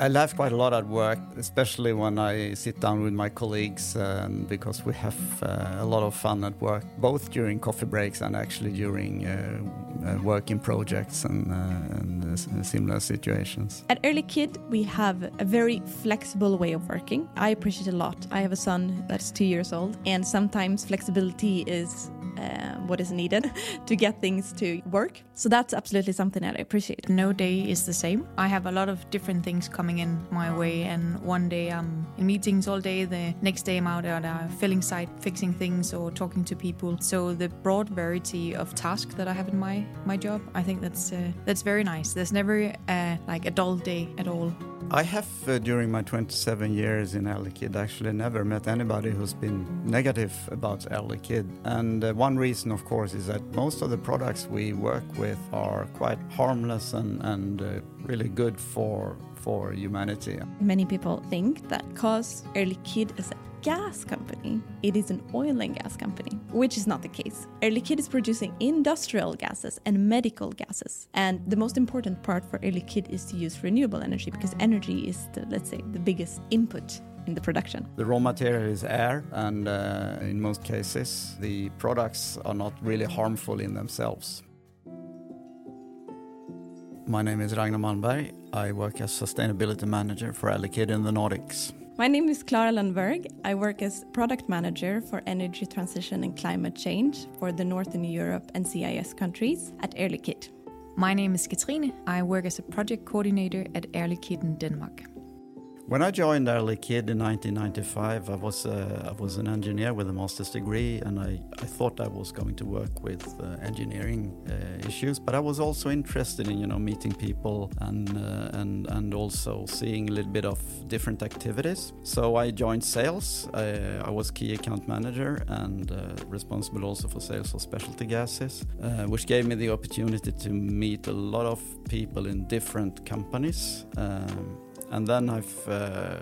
I laugh quite a lot at work, especially when I sit down with my colleagues, um, because we have uh, a lot of fun at work, both during coffee breaks and actually during uh, uh, working projects and, uh, and uh, similar situations. At Air Liquide, we have a very flexible way of working. I appreciate a lot. I have a son that's two years old, and sometimes flexibility is uh, what is needed to get things to work. So that's absolutely something that I appreciate. No day is the same. I have a lot of different things coming in my way, and one day I'm in meetings all day, the next day I'm out at a filling site fixing things or talking to people. So the broad variety of tasks that I have in my my job, I think that's uh, that's very nice. There's never uh, like a dull day at all. I have, uh, during my 27 years in Air Liquide, actually never met anybody who's been negative about Air Liquide. And uh, one reason, of course, is that most of the products we work with are quite harmless and, and uh, really good for, for humanity. Many people think that because Air Liquide is gas company, it is an oil and gas company, which is not the case. Air Liquide is producing industrial gases and medical gases. And the most important part for Air Liquide is to use renewable energy because energy is the, let's say, the biggest input in the production. The raw material is air, and uh, in most cases, the products are not really harmful in themselves. My name is Ragnar Malmberg. I work as sustainability manager for Air Liquide in the Nordics. My name is Clara Landberg. I work as product manager for energy transition and climate change for the Northern Europe and CIS countries at Liquide. My name is Katrine. I work as a project coordinator at Liquide in Denmark. When I joined Air Liquide in 1995, I was uh, I was an engineer with a master's degree, and I, I thought I was going to work with uh, engineering uh, issues. But I was also interested in you know meeting people and uh, and and also seeing a little bit of different activities. So I joined sales. I, I was key account manager and uh, responsible also for sales of specialty gases, uh, which gave me the opportunity to meet a lot of people in different companies. Um, and then I've uh,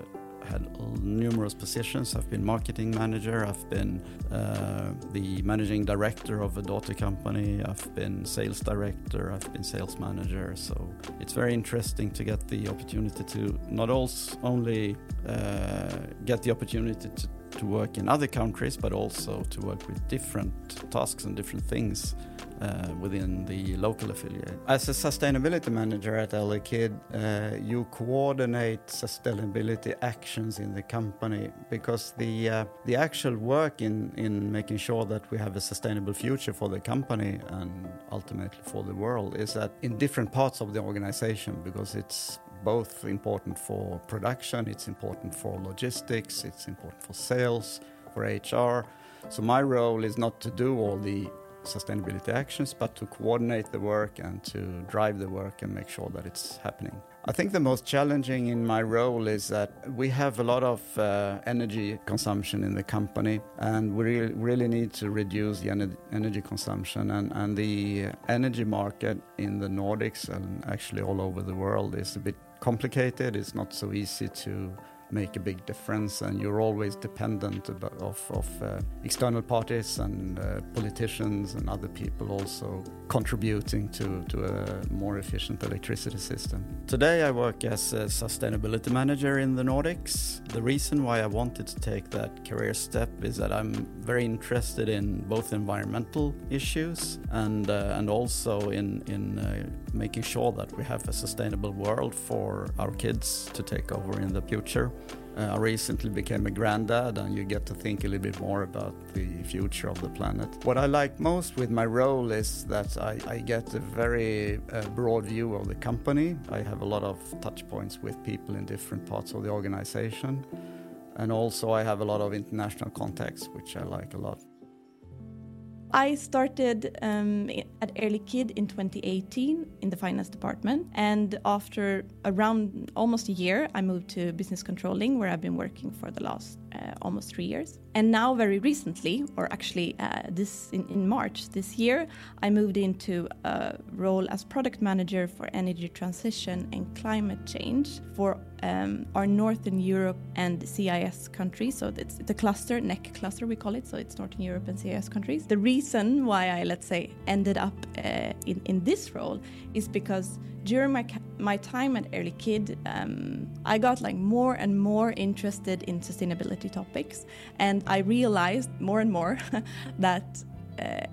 had numerous positions. I've been marketing manager, I've been uh, the managing director of a daughter company, I've been sales director, I've been sales manager. So it's very interesting to get the opportunity to not only uh, get the opportunity to to work in other countries, but also to work with different tasks and different things uh, within the local affiliate. As a sustainability manager at Air Liquide, uh, you coordinate sustainability actions in the company because the uh, the actual work in in making sure that we have a sustainable future for the company and ultimately for the world is that in different parts of the organization because it's both important for production, it's important for logistics, it's important for sales, for HR. So my role is not to do all the sustainability actions, but to coordinate the work and to drive the work and make sure that it's happening. I think the most challenging in my role is that we have a lot of uh, energy consumption in the company, and we really, really need to reduce the ener energy consumption. And, and the energy market in the Nordics and actually all over the world is a bit complicated. It's not so easy to make a big difference, and you're always dependent of, of uh, external parties and uh, politicians and other people also contributing to, to a more efficient electricity system. Today, I work as a sustainability manager in the Nordics. The reason why I wanted to take that career step is that I'm very interested in both environmental issues and uh, and also in in uh, making sure that we have a sustainable world for our kids to take over in the future. Uh, I recently became a granddad, and you get to think a little bit more about the future of the planet. What I like most with my role is that I, I get a very uh, broad view of the company. I have a lot of touch points with people in different parts of the organization. And also, I have a lot of international contacts, which I like a lot. I started um, at Air Liquide in 2018 in the finance department, and after around almost a year, I moved to business controlling, where I've been working for the last uh, almost three years. And now, very recently, or actually uh, this in, in, March this year, I moved into a role as product manager for energy transition and climate change for um, are Northern Europe and CIS countries. So it's the cluster, neck cluster, we call it. So it's Northern Europe and CIS countries. The reason why I, let's say, ended up uh, in, in this role is because during my, my time at Air Liquide, um, I got like more and more interested in sustainability topics. And I realized more and more that uh,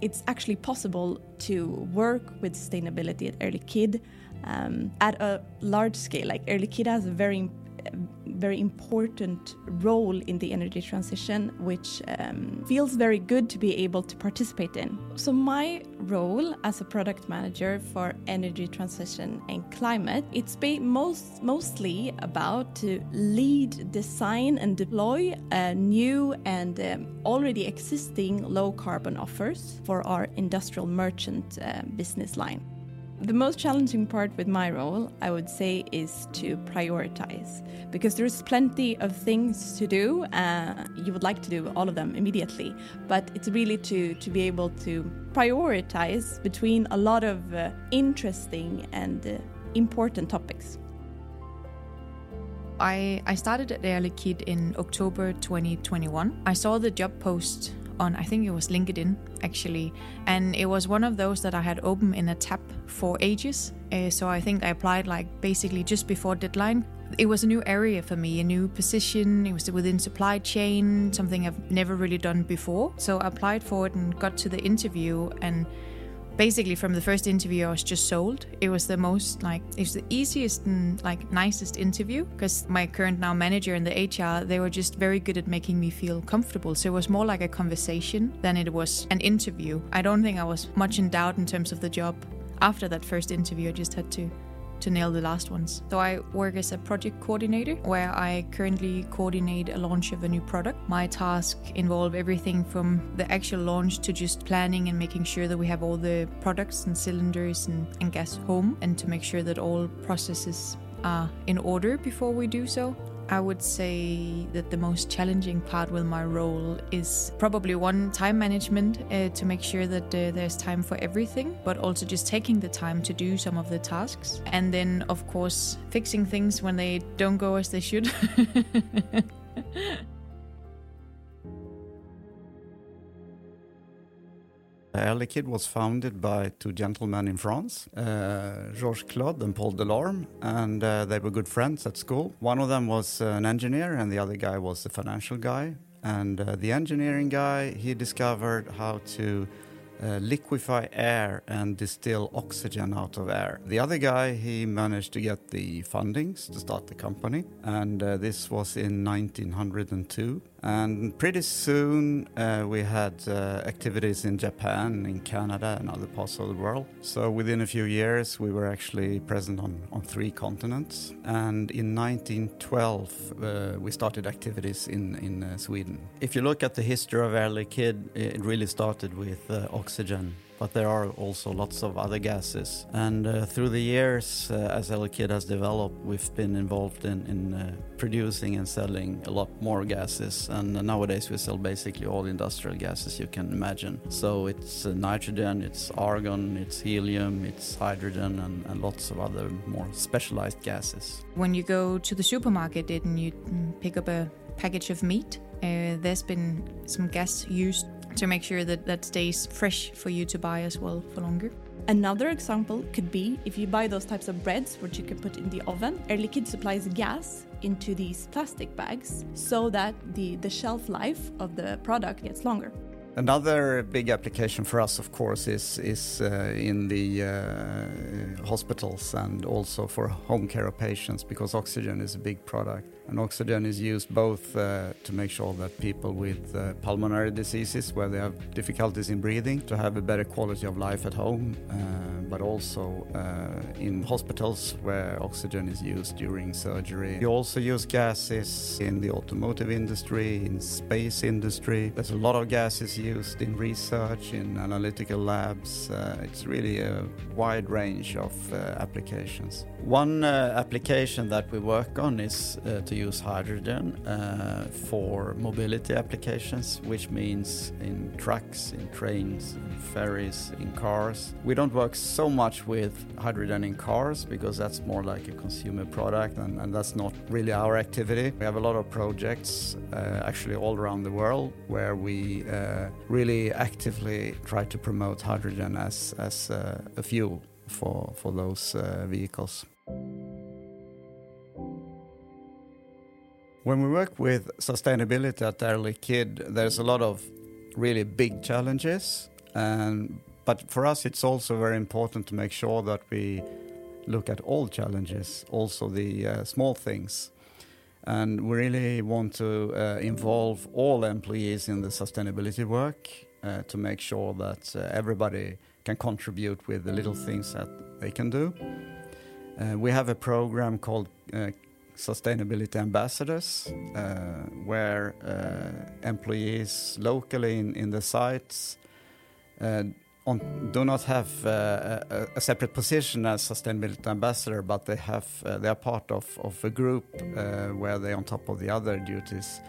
it's actually possible to work with sustainability at Air Liquide um, at a large scale. Like Air Liquide has a very very important role in the energy transition, which um, feels very good to be able to participate in. So, my role as a product manager for energy transition and climate, it's most, mostly about to lead, design, and deploy uh, new and um, already existing low carbon offers for our industrial merchant uh, business line. The most challenging part with my role, I would say, is to prioritize because there's plenty of things to do. Uh, you would like to do all of them immediately, but it's really to, to be able to prioritize between a lot of uh, interesting and uh, important topics. I, I started at Air Liquide in October 2021. I saw the job post on I think it was LinkedIn actually, and it was one of those that I had open in a tab for ages. Uh, so I think I applied like basically just before deadline. It was a new area for me, a new position. It was within supply chain, something I've never really done before. So I applied for it and got to the interview and basically from the first interview i was just sold. It was the most like it was the easiest and like nicest interview because my current now manager and the hr they were just very good at making me feel comfortable. So it was more like a conversation than it was an interview. I don't think i was much in doubt in terms of the job. After that first interview i just had to to nail the last ones. So I work as a project coordinator where I currently coordinate a launch of a new product. My task involve everything from the actual launch to just planning and making sure that we have all the products and cylinders and, and gas home and to make sure that all processes are in order before we do so. I would say that the most challenging part with my role is probably one time management uh, to make sure that uh, there's time for everything, but also just taking the time to do some of the tasks. And then, of course, fixing things when they don't go as they should. Air Liquide was founded by two gentlemen in France, uh, Georges Claude and Paul Delorme, and uh, they were good friends at school. One of them was uh, an engineer, and the other guy was a financial guy. And uh, the engineering guy, he discovered how to uh, liquefy air and distill oxygen out of air. The other guy, he managed to get the fundings to start the company, and uh, this was in 1902. And pretty soon uh, we had uh, activities in Japan, in Canada, and other parts of the world. So within a few years, we were actually present on, on three continents. And in 1912, uh, we started activities in, in uh, Sweden. If you look at the history of Air Liquide, it really started with uh, oxygen but there are also lots of other gases. And uh, through the years, uh, as Liquide has developed, we've been involved in, in uh, producing and selling a lot more gases. And nowadays, we sell basically all industrial gases you can imagine. So it's uh, nitrogen, it's argon, it's helium, it's hydrogen, and, and, lots of other more specialized gases. When you go to the supermarket and you mm, pick up a package of meat, uh, there's been some gas used to make sure that that stays fresh for you to buy as well for longer. Another example could be if you buy those types of breads which you can put in the oven, Air Liquide supplies gas into these plastic bags so that the, the shelf life of the product gets longer. Another big application for us, of course, is is uh, in the uh, hospitals and also for home care of patients because oxygen is a big product. And oxygen is used both uh, to make sure that people with uh, pulmonary diseases, where they have difficulties in breathing, to have a better quality of life at home, uh, but also uh, in hospitals where oxygen is used during surgery. We also use gases in the automotive industry, in space industry. There's a lot of gases used in research, in analytical labs. Uh, it's really a wide range of uh, applications. One uh, application that we work on is uh, to use hydrogen uh, for mobility applications, which means in trucks, in trains, in ferries, in cars. We don't work so much with hydrogen in cars because that's more like a consumer product and, and that's not really our activity. We have a lot of projects actually all around the world where we uh, really actively try to promote hydrogen as, as uh, a fuel for, for those uh, vehicles. When we work with sustainability at Air Liquide, there's a lot of really big challenges, and but for us, it's also very important to make sure that we look at all challenges, also the uh, small things. And we really want to uh, involve all employees in the sustainability work uh, to make sure that uh, everybody can contribute with the little things that they can do. Uh, we have a program called uh, Sustainability Ambassadors, where employees locally in, in the sites on, do not have uh, a, a, separate position as sustainability ambassador, but they have uh, they are part of, of a group uh, where they, on top of the other duties,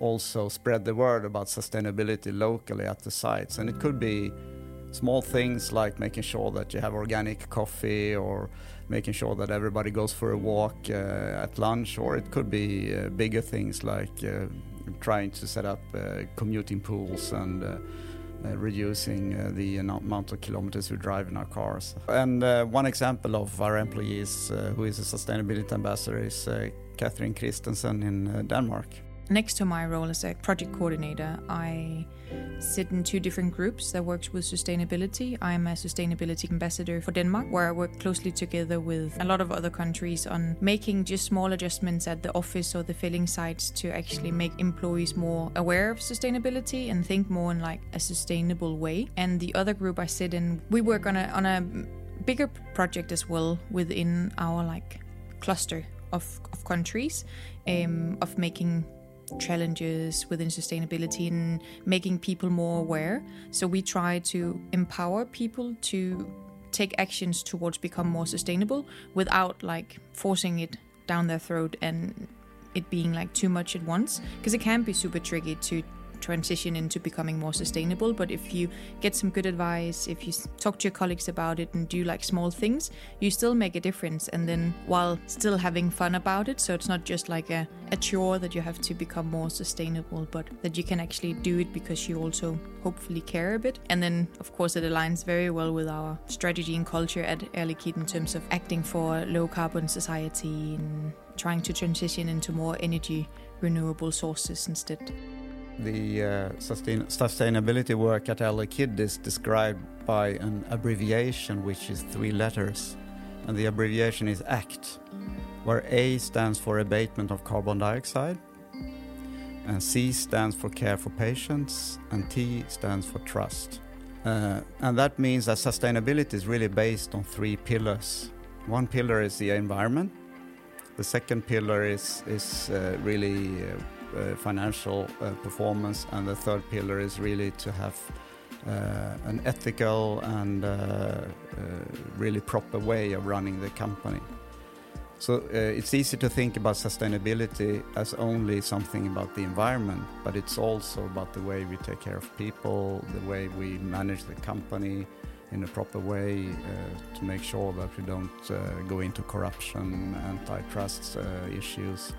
also spread the word about sustainability locally at the sites. And it could be small things like making sure that you have organic coffee or making sure that everybody goes for a walk uh, at lunch, or it could be uh, bigger things like uh, trying to set up commuting pools and reducing uh, the amount of kilometers we drive in our cars. And uh, one example of our employees who is a sustainability ambassador is Catherine Christensen in Denmark. Next to my role as a project coordinator, I sit in two different groups that works with sustainability. I'm a sustainability ambassador for Denmark, where I work closely together with a lot of other countries on making just small adjustments at the office or the filling sites to actually make employees more aware of sustainability and think more in like a sustainable way. And the other group I sit in, we work on a on a bigger project as well within our like cluster of, of countries um, of making challenges within sustainability and making people more aware. So we try to empower people to take actions towards become more sustainable without like forcing it down their throat and it being like too much at once because it can be super tricky to transition into becoming more sustainable. But if you get some good advice, if you talk to your colleagues about it and do like small things, you still make a difference. And then while still having fun about it, so it's not just like a, a chore that you have to become more sustainable, but that you can actually do it because you also hopefully care a bit. And then, of course, it aligns very well with our strategy and culture at Air Liquide in terms of acting for low carbon society and trying to transition into more energy renewable sources instead. The uh, sustain sustainability work at Air Liquide is described by an abbreviation which is three letters, and the abbreviation is ACT, where A stands for abatement of carbon dioxide, and C stands for care for patients, and T stands for trust. Uh, and that means that sustainability is really based on three pillars. One pillar is the environment. The second pillar is is uh, really uh, financial uh, performance, and the third pillar is really to have uh, an ethical and really proper way of running the company. So uh, it's easy to think about sustainability as only something about the environment, but it's also about the way we take care of people, the way we manage the company in a proper way uh, to make sure that we don't uh, go into corruption, antitrust issues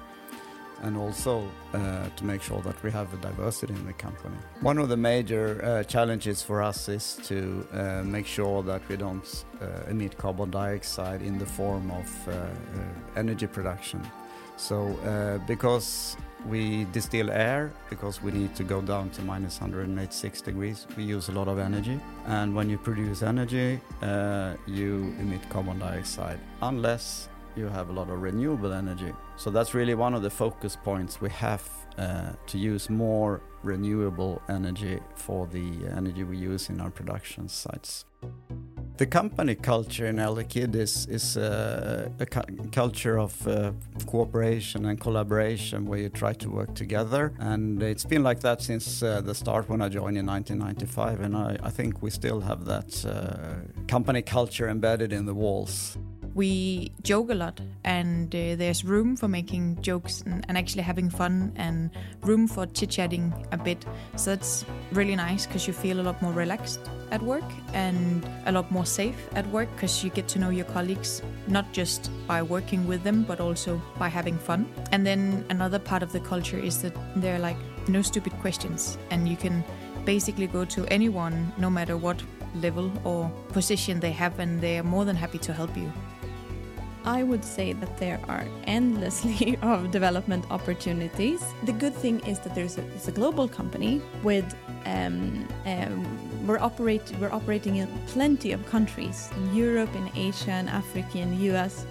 and also uh, to make sure that we have a diversity in the company. One of the major uh, challenges for us is to uh, make sure that we don't uh, emit carbon dioxide in the form of uh, uh, energy production. So, because we distill air, because we need to go down to minus 186 degrees, we use a lot of energy. And when you produce energy, you emit carbon dioxide, unless you have a lot of renewable energy. So that's really one of the focus points we have uh, to use more renewable energy for the energy we use in our production sites. The company culture in Air is, is uh, a cu- culture of uh, cooperation and collaboration where you try to work together. And it's been like that since uh, the start when I joined in 1995. And I, I think we still have that uh, company culture embedded in the walls. We joke a lot, and uh, there's room for making jokes and, and actually having fun, and room for chit chatting a bit. So that's really nice because you feel a lot more relaxed at work and a lot more safe at work because you get to know your colleagues not just by working with them but also by having fun. And then another part of the culture is that there are like no stupid questions, and you can basically go to anyone no matter what level or position they have, and they are more than happy to help you. I would say that there are endlessly of development opportunities. The good thing is that there's a, it's a global company with um, um, we're operate we're operating in plenty of countries in Europe, in Asia, in Africa, in US,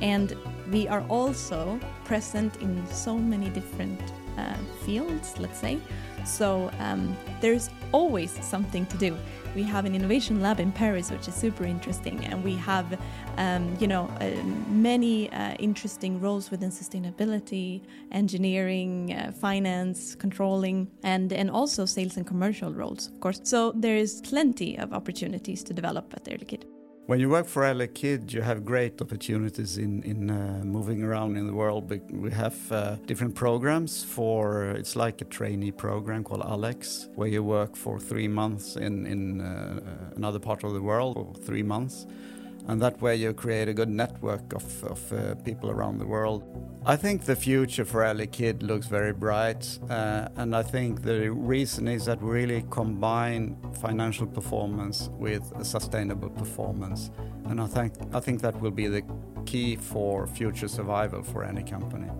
and we are also present in so many different uh, fields. Let's say, so um, there's always something to do we have an innovation lab in Paris, which is super interesting, and we have, um, you know, uh, many uh, interesting roles within sustainability, engineering, uh, finance, controlling, and and also sales and commercial roles, of course. So there is plenty of opportunities to develop at Air Liquide. When you work for Air Liquide, you have great opportunities in in uh, moving around in the world. We have uh, different programs for. It's like a trainee program called Alex, where you work for three months in in uh, another part of the world, or three months, and that way you create a good network of, of uh, people around the world. I think the future for Air Liquide looks very bright, uh, and I think the reason is that we really combine financial performance with sustainable performance, and I think I think that will be the key for future survival for any company.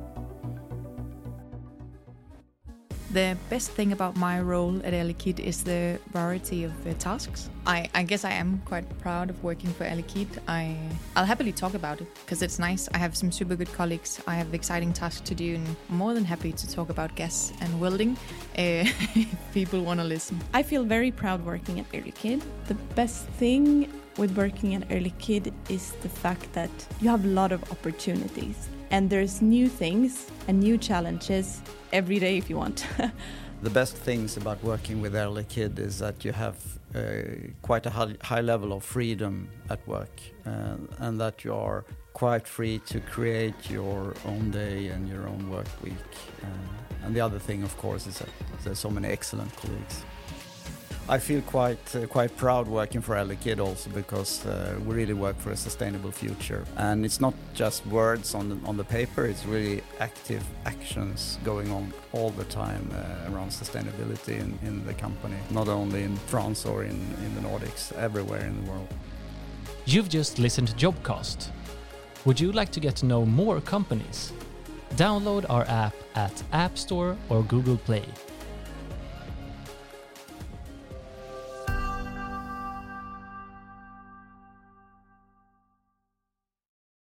The best thing about my role at Air is the variety of uh, tasks. I, I, guess I am quite proud of working for Air I, I'll happily talk about it because it's nice. I have some super good colleagues. I have exciting tasks to do, and I'm more than happy to talk about gas and welding uh, if people want to listen. I feel very proud working at Air The best thing with working at Air Liquide is the fact that you have a lot of opportunities and there's new things and new challenges every day if you want. the best things about working with Air Liquide is that you have uh, quite a high, level of freedom at work uh, and that you are quite free to create your own day and your own work week. Uh, and the other thing, of course, is that there's so many excellent colleagues. I feel quite uh, quite proud working for Air Liquide also because uh, we really work for a sustainable future, and it's not just words on the, on the paper. It's really active actions going on all the time uh, around sustainability in, in the company, not only in France or in, in the Nordics, everywhere in the world. You've just listened to Jobcast. Would you like to get to know more companies? Download our app at App Store or Google Play.